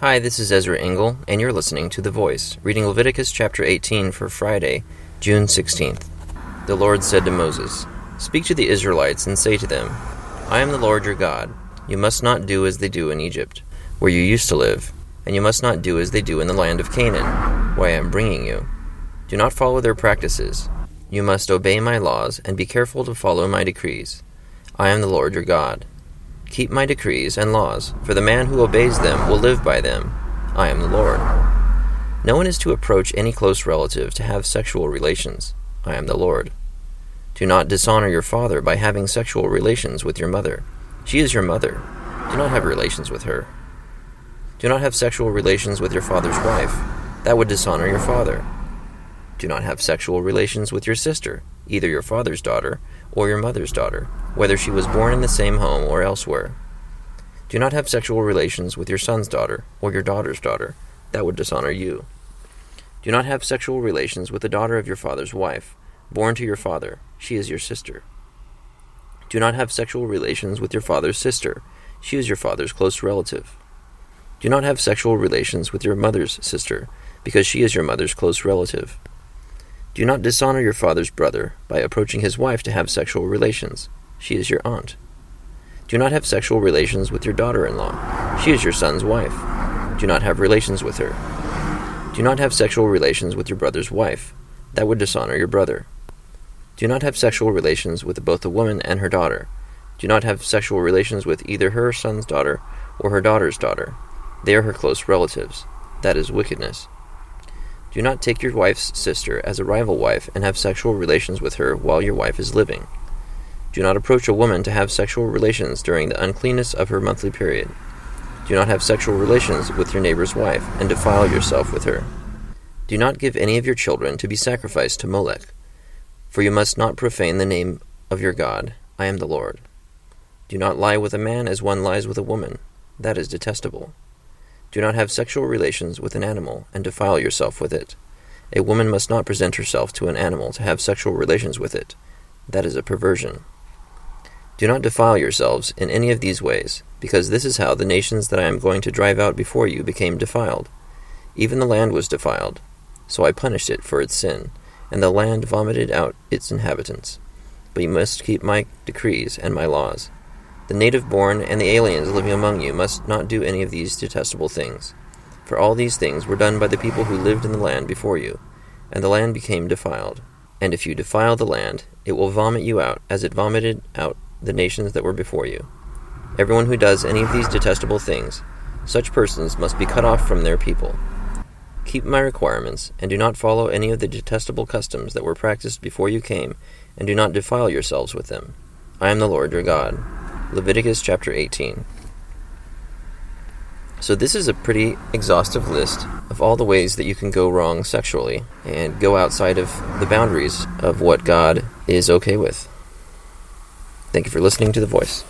Hi, this is Ezra Engel, and you're listening to The Voice, reading Leviticus chapter 18 for Friday, June 16th. The Lord said to Moses, Speak to the Israelites and say to them, I am the Lord your God. You must not do as they do in Egypt, where you used to live, and you must not do as they do in the land of Canaan, where I am bringing you. Do not follow their practices. You must obey my laws and be careful to follow my decrees. I am the Lord your God. Keep my decrees and laws, for the man who obeys them will live by them. I am the Lord. No one is to approach any close relative to have sexual relations. I am the Lord. Do not dishonor your father by having sexual relations with your mother. She is your mother. Do not have relations with her. Do not have sexual relations with your father's wife. That would dishonor your father. Do not have sexual relations with your sister, either your father's daughter or your mother's daughter, whether she was born in the same home or elsewhere. Do not have sexual relations with your son's daughter or your daughter's daughter. That would dishonor you. Do not have sexual relations with the daughter of your father's wife, born to your father. She is your sister. Do not have sexual relations with your father's sister. She is your father's close relative. Do not have sexual relations with your mother's sister, because she is your mother's close relative. Do not dishonor your father's brother by approaching his wife to have sexual relations. She is your aunt. Do not have sexual relations with your daughter in law. She is your son's wife. Do not have relations with her. Do not have sexual relations with your brother's wife. That would dishonor your brother. Do not have sexual relations with both the woman and her daughter. Do not have sexual relations with either her son's daughter or her daughter's daughter. They are her close relatives. That is wickedness. Do not take your wife's sister as a rival wife and have sexual relations with her while your wife is living. Do not approach a woman to have sexual relations during the uncleanness of her monthly period. Do not have sexual relations with your neighbor's wife and defile yourself with her. Do not give any of your children to be sacrificed to Molech, for you must not profane the name of your God. I am the Lord. Do not lie with a man as one lies with a woman. That is detestable. Do not have sexual relations with an animal and defile yourself with it. A woman must not present herself to an animal to have sexual relations with it. That is a perversion. Do not defile yourselves in any of these ways, because this is how the nations that I am going to drive out before you became defiled. Even the land was defiled, so I punished it for its sin, and the land vomited out its inhabitants. But you must keep my decrees and my laws. The native born and the aliens living among you must not do any of these detestable things. For all these things were done by the people who lived in the land before you, and the land became defiled. And if you defile the land, it will vomit you out, as it vomited out the nations that were before you. Everyone who does any of these detestable things, such persons must be cut off from their people. Keep my requirements, and do not follow any of the detestable customs that were practiced before you came, and do not defile yourselves with them. I am the Lord your God. Leviticus chapter 18. So, this is a pretty exhaustive list of all the ways that you can go wrong sexually and go outside of the boundaries of what God is okay with. Thank you for listening to The Voice.